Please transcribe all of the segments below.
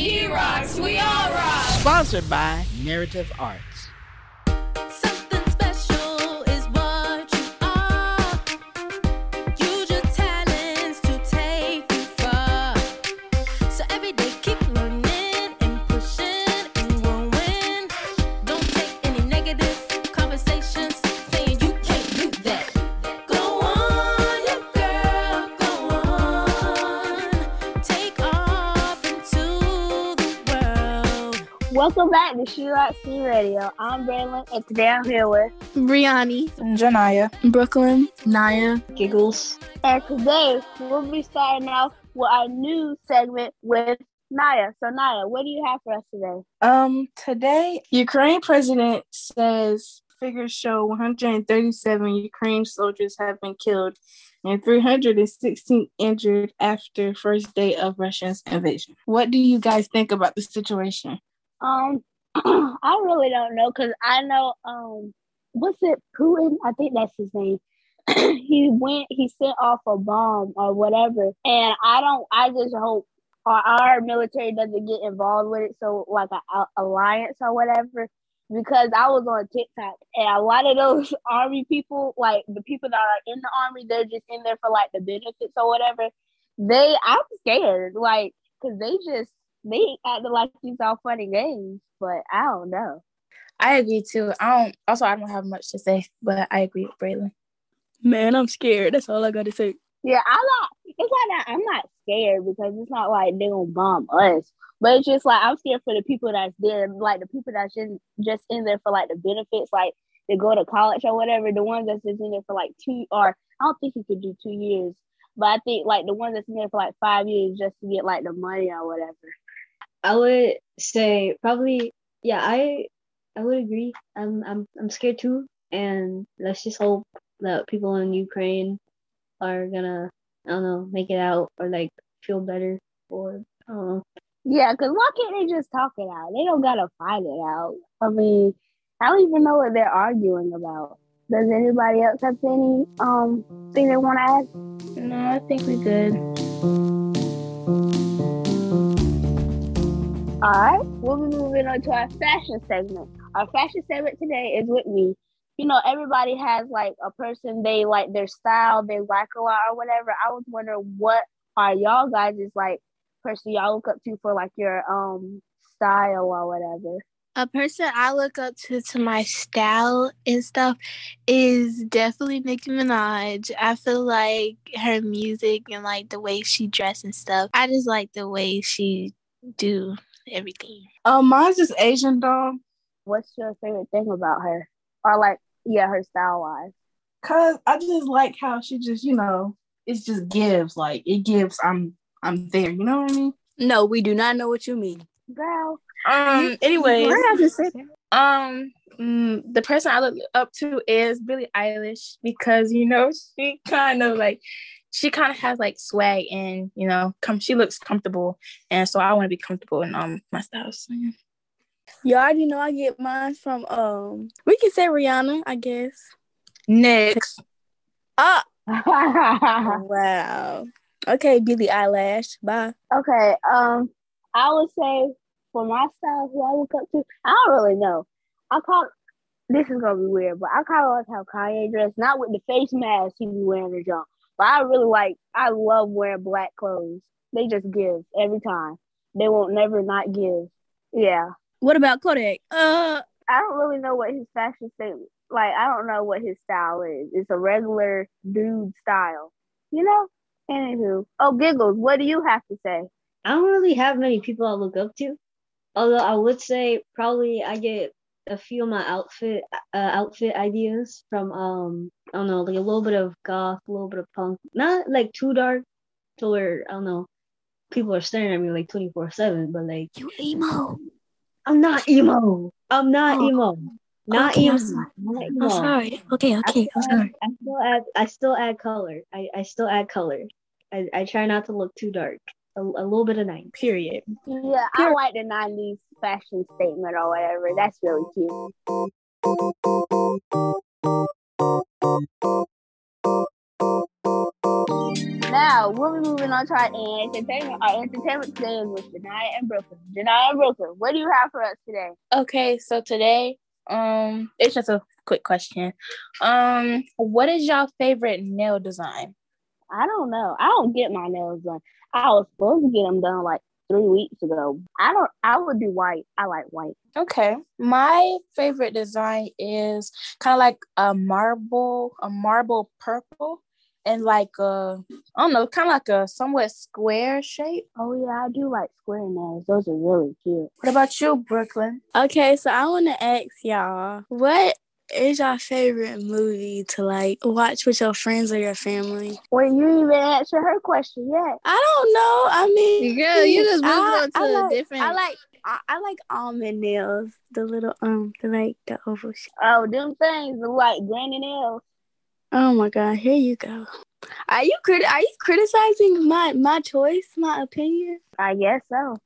he rocks, we all rock. Sponsored by Narrative Arts. Welcome back to She Rock C Radio. I'm Braylon, and today I'm here with. Brianni, and Janaya. Brooklyn, Naya. Giggles. And today we'll be starting off with our new segment with Naya. So Naya, what do you have for us today? Um, today, Ukraine president says figures show 137 Ukraine soldiers have been killed and 316 injured after first day of Russia's invasion. What do you guys think about the situation? Um, I really don't know because I know um, what's it? Putin. I think that's his name. he went. He sent off a bomb or whatever, and I don't. I just hope our, our military doesn't get involved with it. So like a, alliance or whatever. Because I was on TikTok and a lot of those army people, like the people that are in the army, they're just in there for like the benefits or whatever. They, I'm scared, like, cause they just they acting like these all funny games, but I don't know. I agree too. I don't. Also, I don't have much to say, but I agree with Braylon. Man, I'm scared. That's all I gotta say. Yeah, I'm not. It's like that. I'm not scared because it's not like they're gonna bomb us, but it's just like I'm scared for the people that's there, like the people that's in, just in there for like the benefits, like they go to college or whatever. The ones that's just in there for like two, or I don't think you could do two years, but I think like the ones that's in there for like five years just to get like the money or whatever. I would say probably yeah, I I would agree. I'm I'm I'm scared too. And let's just hope that people in Ukraine are gonna I don't know, make it out or like feel better or I don't know. Yeah, because why can't they just talk it out? They don't gotta fight it out. I mean, I don't even know what they're arguing about. Does anybody else have any um thing they want to add? No, I think we're good. All right, we'll be moving on to our fashion segment. Our fashion segment today is with me. You know, everybody has like a person they like their style, they like a lot or whatever. I was wondering what are y'all guys is like person y'all look up to for like your um style or whatever. A person I look up to to my style and stuff is definitely Nicki Minaj. I feel like her music and like the way she dress and stuff. I just like the way she do everything. Um, mine's just Asian doll. What's your favorite thing about her? Or like, yeah, her style wise. Cause I just like how she just, you know, it just gives. Like it gives. I'm, I'm there. You know what I mean? No, we do not know what you mean. Girl, Um. Anyways, Why I just say that? um, mm, the person I look up to is Billie Eilish because you know she kind of like she kind of has like swag and you know come she looks comfortable and so I want to be comfortable in um my style. So, yeah. You already know I get mine from um. We can say Rihanna, I guess. Next, Ah. okay. wow. Okay, Billie Eyelash. Bye. Okay. Um, I would say for my style, who I look up to, I don't really know. I call this is gonna be weird, but I kind of like how Kanye dressed, not with the face mask he be wearing the jump, but I really like. I love wearing black clothes. They just give every time. They won't never not give. Yeah. what about Kodak? Uh, I don't really know what his fashion statement. Like I don't know what his style is. It's a regular dude style, you know. Anywho, oh giggles. What do you have to say? I don't really have many people I look up to. Although I would say probably I get a few of my outfit uh, outfit ideas from um I don't know like a little bit of goth, a little bit of punk, not like too dark to where I don't know people are staring at me like twenty four seven, but like you emo. I'm not emo. I'm not Oh, emo. Not okay, I'm emo. I'm sorry. Okay, okay, I'm still, add, sorry. I still add I still add color. I, I still add color. I, I try not to look too dark. A, a little bit of night. Period. Yeah, I like the '90s fashion statement or whatever. That's really cute. Now be moving on to our entertainment. Our entertainment today is with Janaya and Brooklyn. Janaya and Brooklyn, what do you have for us today? Okay, so today, um, it's just a quick question. Um, what is your favorite nail design? I don't know. I don't get my nails done. I was supposed to get them done like three weeks ago. I don't. I would do white. I like white. Okay, my favorite design is kind of like a marble, a marble purple, and like a I don't know, kind of like a somewhat square shape. Oh yeah, I do like square nails. Those are really cute. What about you, Brooklyn? Okay, so I want to ask y'all, what is your favorite movie to like watch with your friends or your family? Wait, you even answer her question yet? I don't know. I mean, Girl, you just moved I- on to I a like- different. I like I, I like almond nails, the little um, the like the oval. shape. Oh, them things look like granny nails. Oh my god, here you go. Are you crit? Are you criticizing my my choice, my opinion? I guess so.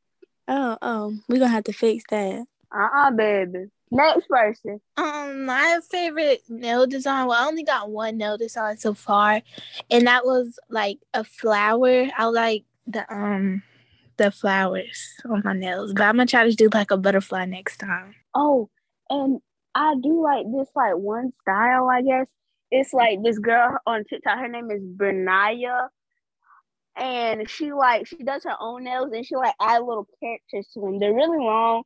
Oh oh, we're gonna have to fix that. Uh-uh, baby. Next person. Um, my favorite nail design. Well, I only got one nail design so far, and that was like a flower. I like the um the flowers on my nails, but I'm gonna try to do like a butterfly next time. Oh, and I do like this like one style, I guess. It's like this girl on TikTok, her name is Bernaya. And she like she does her own nails and she like add little characters to them. They're really long.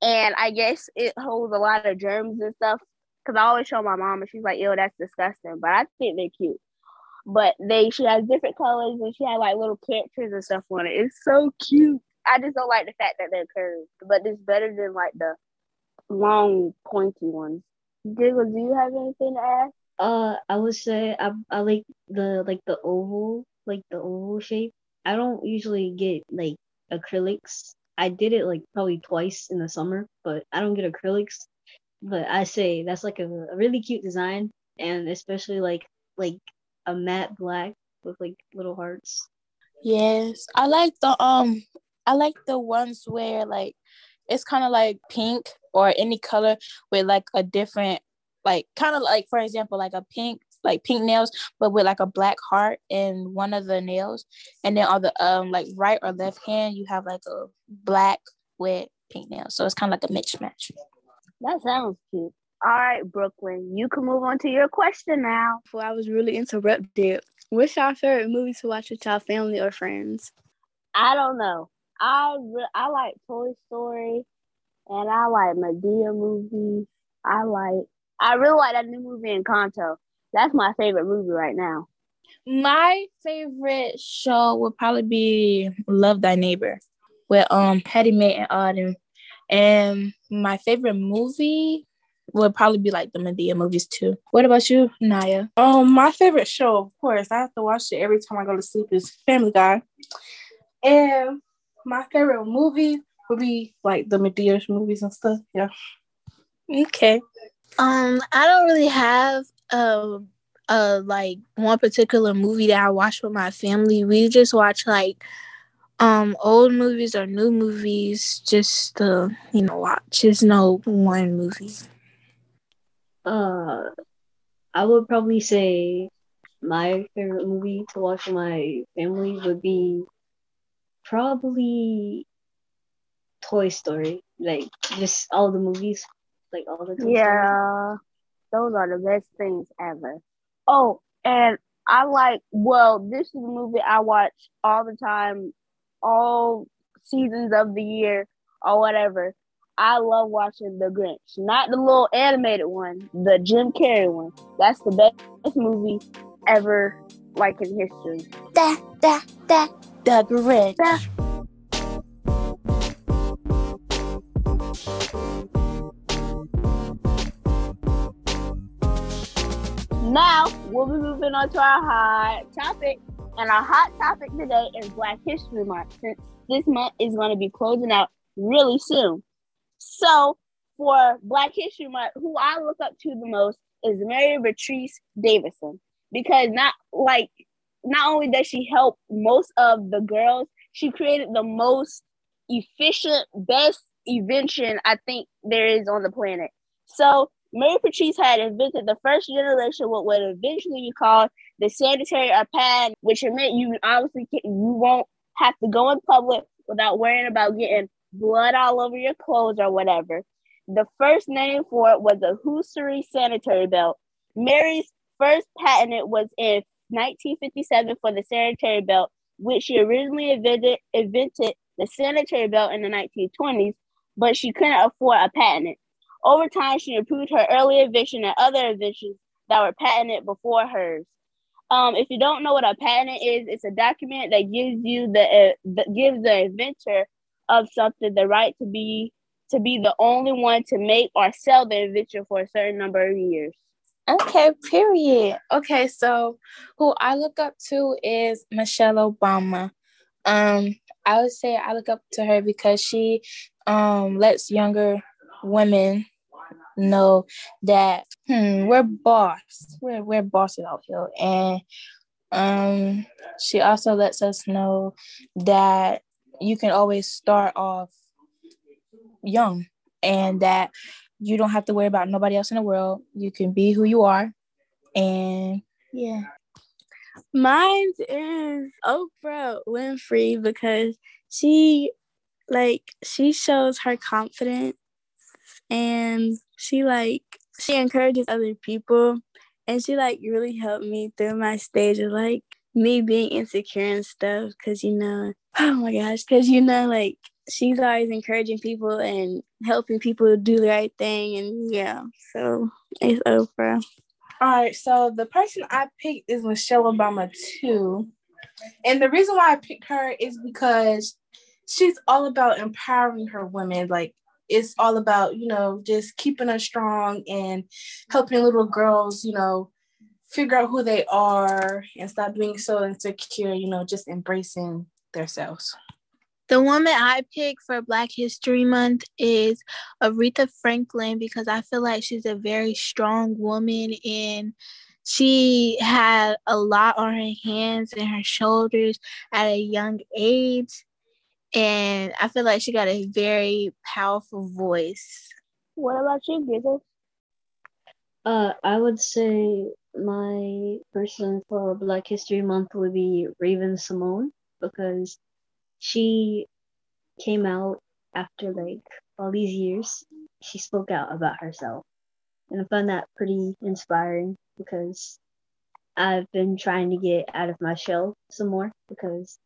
And I guess it holds a lot of germs and stuff. Cause I always show my mom and she's like, yo, that's disgusting. But I think they're cute. But they she has different colors and she had like little characters and stuff on it. It's so cute. I just don't like the fact that they're curved. But it's better than like the long pointy ones. Diggle, do you have anything to add? Uh, I would say I I like the like the oval, like the oval shape. I don't usually get like acrylics. I did it like probably twice in the summer, but I don't get acrylics. But I say that's like a, a really cute design, and especially like like a matte black with like little hearts. Yes, I like the um, I like the ones where like it's kind of like pink or any color with like a different, like kind of like for example, like a pink, like pink nails, but with like a black heart in one of the nails, and then on the um like right or left hand you have like a black with pink nails, so it's kind of like a mismatch. That sounds cute. All right, Brooklyn, you can move on to your question now. Before I was really interrupted. What's your favorite movie to watch with your family or friends? I don't know. I re- I like Toy Story, and I like Madea movies. I like. I really like that new movie Encanto. That's my favorite movie right now. My favorite show would probably be Love Thy Neighbor with um Hattie Mae and Auden. And my favorite movie would probably be like the Madea movies too. What about you, Naya? Um, my favorite show, of course, I have to watch it every time I go to sleep is Family Guy. And my favorite movie would be like the Madea movies and stuff. Yeah. Okay. Um, I don't really have a, uh, like one particular movie that I watch with my family. We just watch like um old movies or new movies just to you know watch. There's no one movie. Uh, I would probably say my favorite movie to watch with my family would be probably Toy Story. Like just all the movies, like all the Toy Story. Those are the best things ever. Oh, and I like. Well, this is a movie I watch all the time, all seasons of the year or whatever. I love watching The Grinch, not the little animated one, the Jim Carrey one. That's the best movie ever, like in history. Da da da the Grinch. Da. Now we'll be moving on to our hot topic, and our hot topic today is Black History Month. Since this month is going to be closing out really soon, so for Black History Month, who I look up to the most is Mary Patrice Davidson because not like not only does she help most of the girls, she created the most efficient, best invention I think there is on the planet. So Mary Patrice had invented the first generation what would eventually be called the sanitary pad, which meant you obviously can, you won't have to go in public without worrying about getting blood all over your clothes or whatever. The first name for it was a Hoosery sanitary belt. Mary's first patent was in 1957 for the sanitary belt, which she originally invented, invented the sanitary belt in the 1920s, but she couldn't afford a patent. Over time, she improved her early invention and other inventions that were patented before hers. Um, if you don't know what a patent is, it's a document that gives you the uh, gives the inventor of something the right to be to be the only one to make or sell the invention for a certain number of years. Okay, period. Okay, so who I look up to is Michelle Obama. Um, I would say I look up to her because she um lets younger women know that hmm, we're boss. We're we're bosses out here. And um she also lets us know that you can always start off young and that you don't have to worry about nobody else in the world. You can be who you are. And yeah. Mine is Oprah Winfrey because she like she shows her confidence and she like she encourages other people and she like really helped me through my stage of like me being insecure and stuff because you know oh my gosh because you know like she's always encouraging people and helping people do the right thing and yeah so it's oprah all right so the person i picked is michelle obama too and the reason why i picked her is because she's all about empowering her women like it's all about you know just keeping us strong and helping little girls you know figure out who they are and stop being so insecure you know just embracing themselves. The woman I picked for Black History Month is Aretha Franklin because I feel like she's a very strong woman and she had a lot on her hands and her shoulders at a young age and I feel like she got a very powerful voice. What about you, Gizzle? Uh, I would say my person for Black History Month would be Raven-Symoné because she came out after like all these years. She spoke out about herself, and I found that pretty inspiring because I've been trying to get out of my shell some more because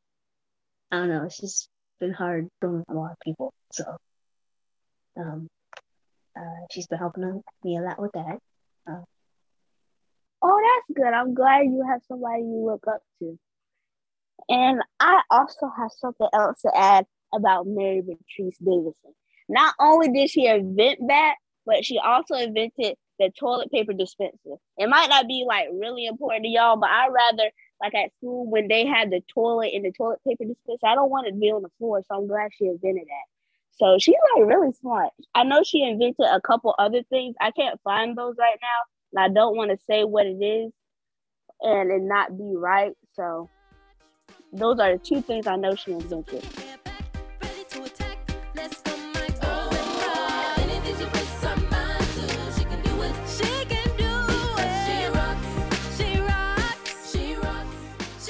I don't know. It's just been hard for a lot of people. So, um, uh, she's been helping me a lot with that. Uh, oh, that's good. I'm glad you have somebody you look up to. And I also have something else to add about Mary Patrice Davidson. Not only did she invent that, but she also invented the toilet paper dispenser. It might not be like really important to y'all, but I rather like at school when they had the toilet and the toilet paper dispenser. I don't want it to be on the floor, so I'm glad she invented that. So she's like really smart. I know she invented a couple other things. I can't find those right now, and I don't want to say what it is and it not be right. So those are the two things I know she invented.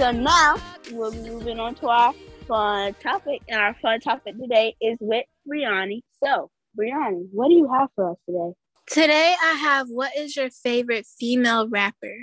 So now we'll be moving on to our fun topic, and our fun topic today is with Brianni. So, Brianni, what do you have for us today? Today I have what is your favorite female rapper?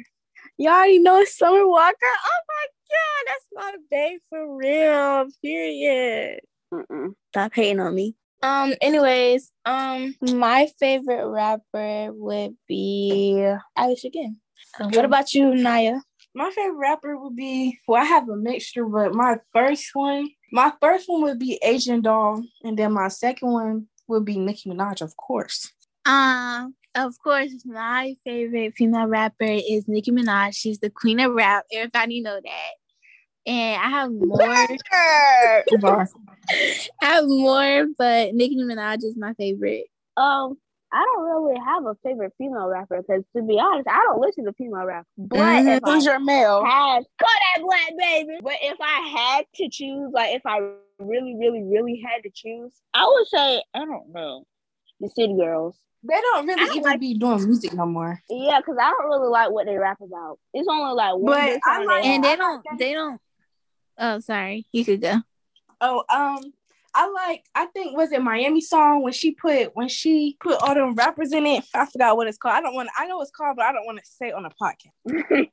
You already know Summer Walker. Oh my god, that's my babe for real. Period. Mm-mm. Stop hating on me. Um. Anyways, um, my favorite rapper would be Alice again. What about you, Naya? My favorite rapper would be well, I have a mixture, but my first one, my first one would be Asian Doll, and then my second one would be Nicki Minaj, of course. Um, of course, my favorite female rapper is Nicki Minaj. She's the queen of rap. Everybody know that. And I have more. I have more, but Nicki Minaj is my favorite. Um, I don't really have a favorite female rapper because, to be honest, I don't listen to female rap. But mm-hmm. who's your male? Had, call that black baby. But if I had to choose, like if I really, really, really had to choose, I would say I don't know. the City Girls. They don't really don't even like- be doing music no more. Yeah, because I don't really like what they rap about. It's only like one But I like- And they don't. They don't. Oh, sorry. You could go. Oh, um, I like. I think was it Miami song when she put when she put all them rappers in it. I forgot what it's called. I don't want. I know what it's called, but I don't want to say it on a podcast.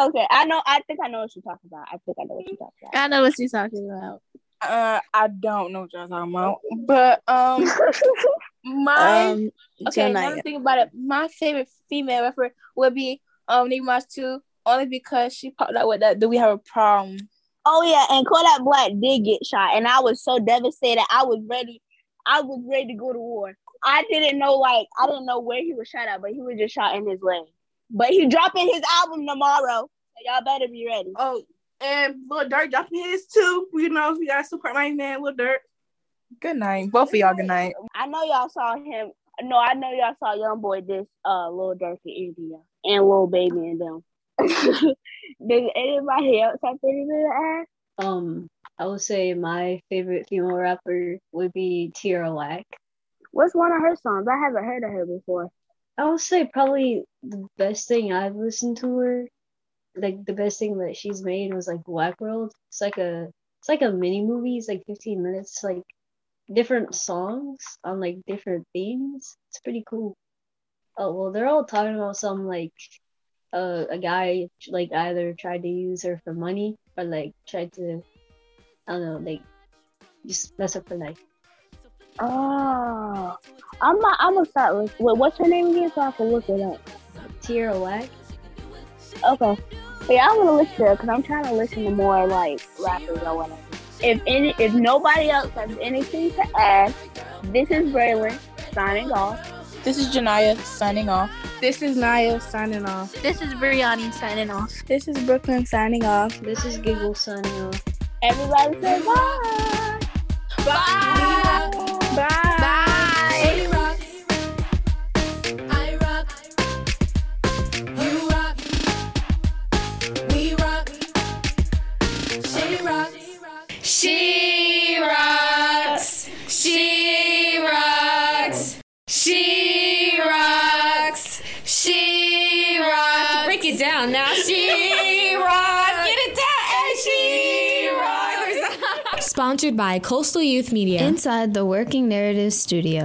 okay, I know. I think I know what you're talking about. I think I know what you're talking about. I know what you're talking about. Uh, I don't know what y'all talking about, but um, my Um, Okay, Janaya. one thing about it, my favorite female rapper would be um Nicki Minaj too, only because she popped out with that. Do we have a problem? Oh yeah, and Kodak Black did get shot, and I was so devastated. I was ready. I was ready to go to war. I didn't know, like, I didn't know where he was shot at, but he was just shot in his leg. But he dropping his album tomorrow, so y'all better be ready. oh, and Lil Durk dropping his too. You know, we gotta support my man Lil Durk. Good night, both of y'all. Good night. I know y'all saw him. No, I know y'all saw Young Boy this uh Lil Durk in India and Lil Baby and them. Did anybody else have anything to add? Um, I would say my favorite female rapper would be Tierra Whack. What's one of her songs? I haven't heard of her before. I would say probably the best thing I've listened to her, like the best thing that she's made was like Whack World. It's like a it's like a mini movie. It's like 15 minutes, like different songs on like different themes. It's pretty cool. Oh well, they're all talking about some like uh, a guy like either tried to use her for money or like tried to I don't know like just mess up her life. Oh, I'm not, I'm gonna start with wait, what's her name again so I can look it up. Tierra Whack. Okay, yeah, I'm gonna listen to because I'm trying to listen to more like rappers or whatever. If any, if nobody else has anything to add, this is Braylon signing off. This is Janaya signing off. This is Naya signing off. This is Brianni signing off. This is Brooklyn signing off. This is Giggle signing off. Everybody say bye. Bye. Bye. Sponsored by Coastal Youth Media inside the Working Narrative Studio.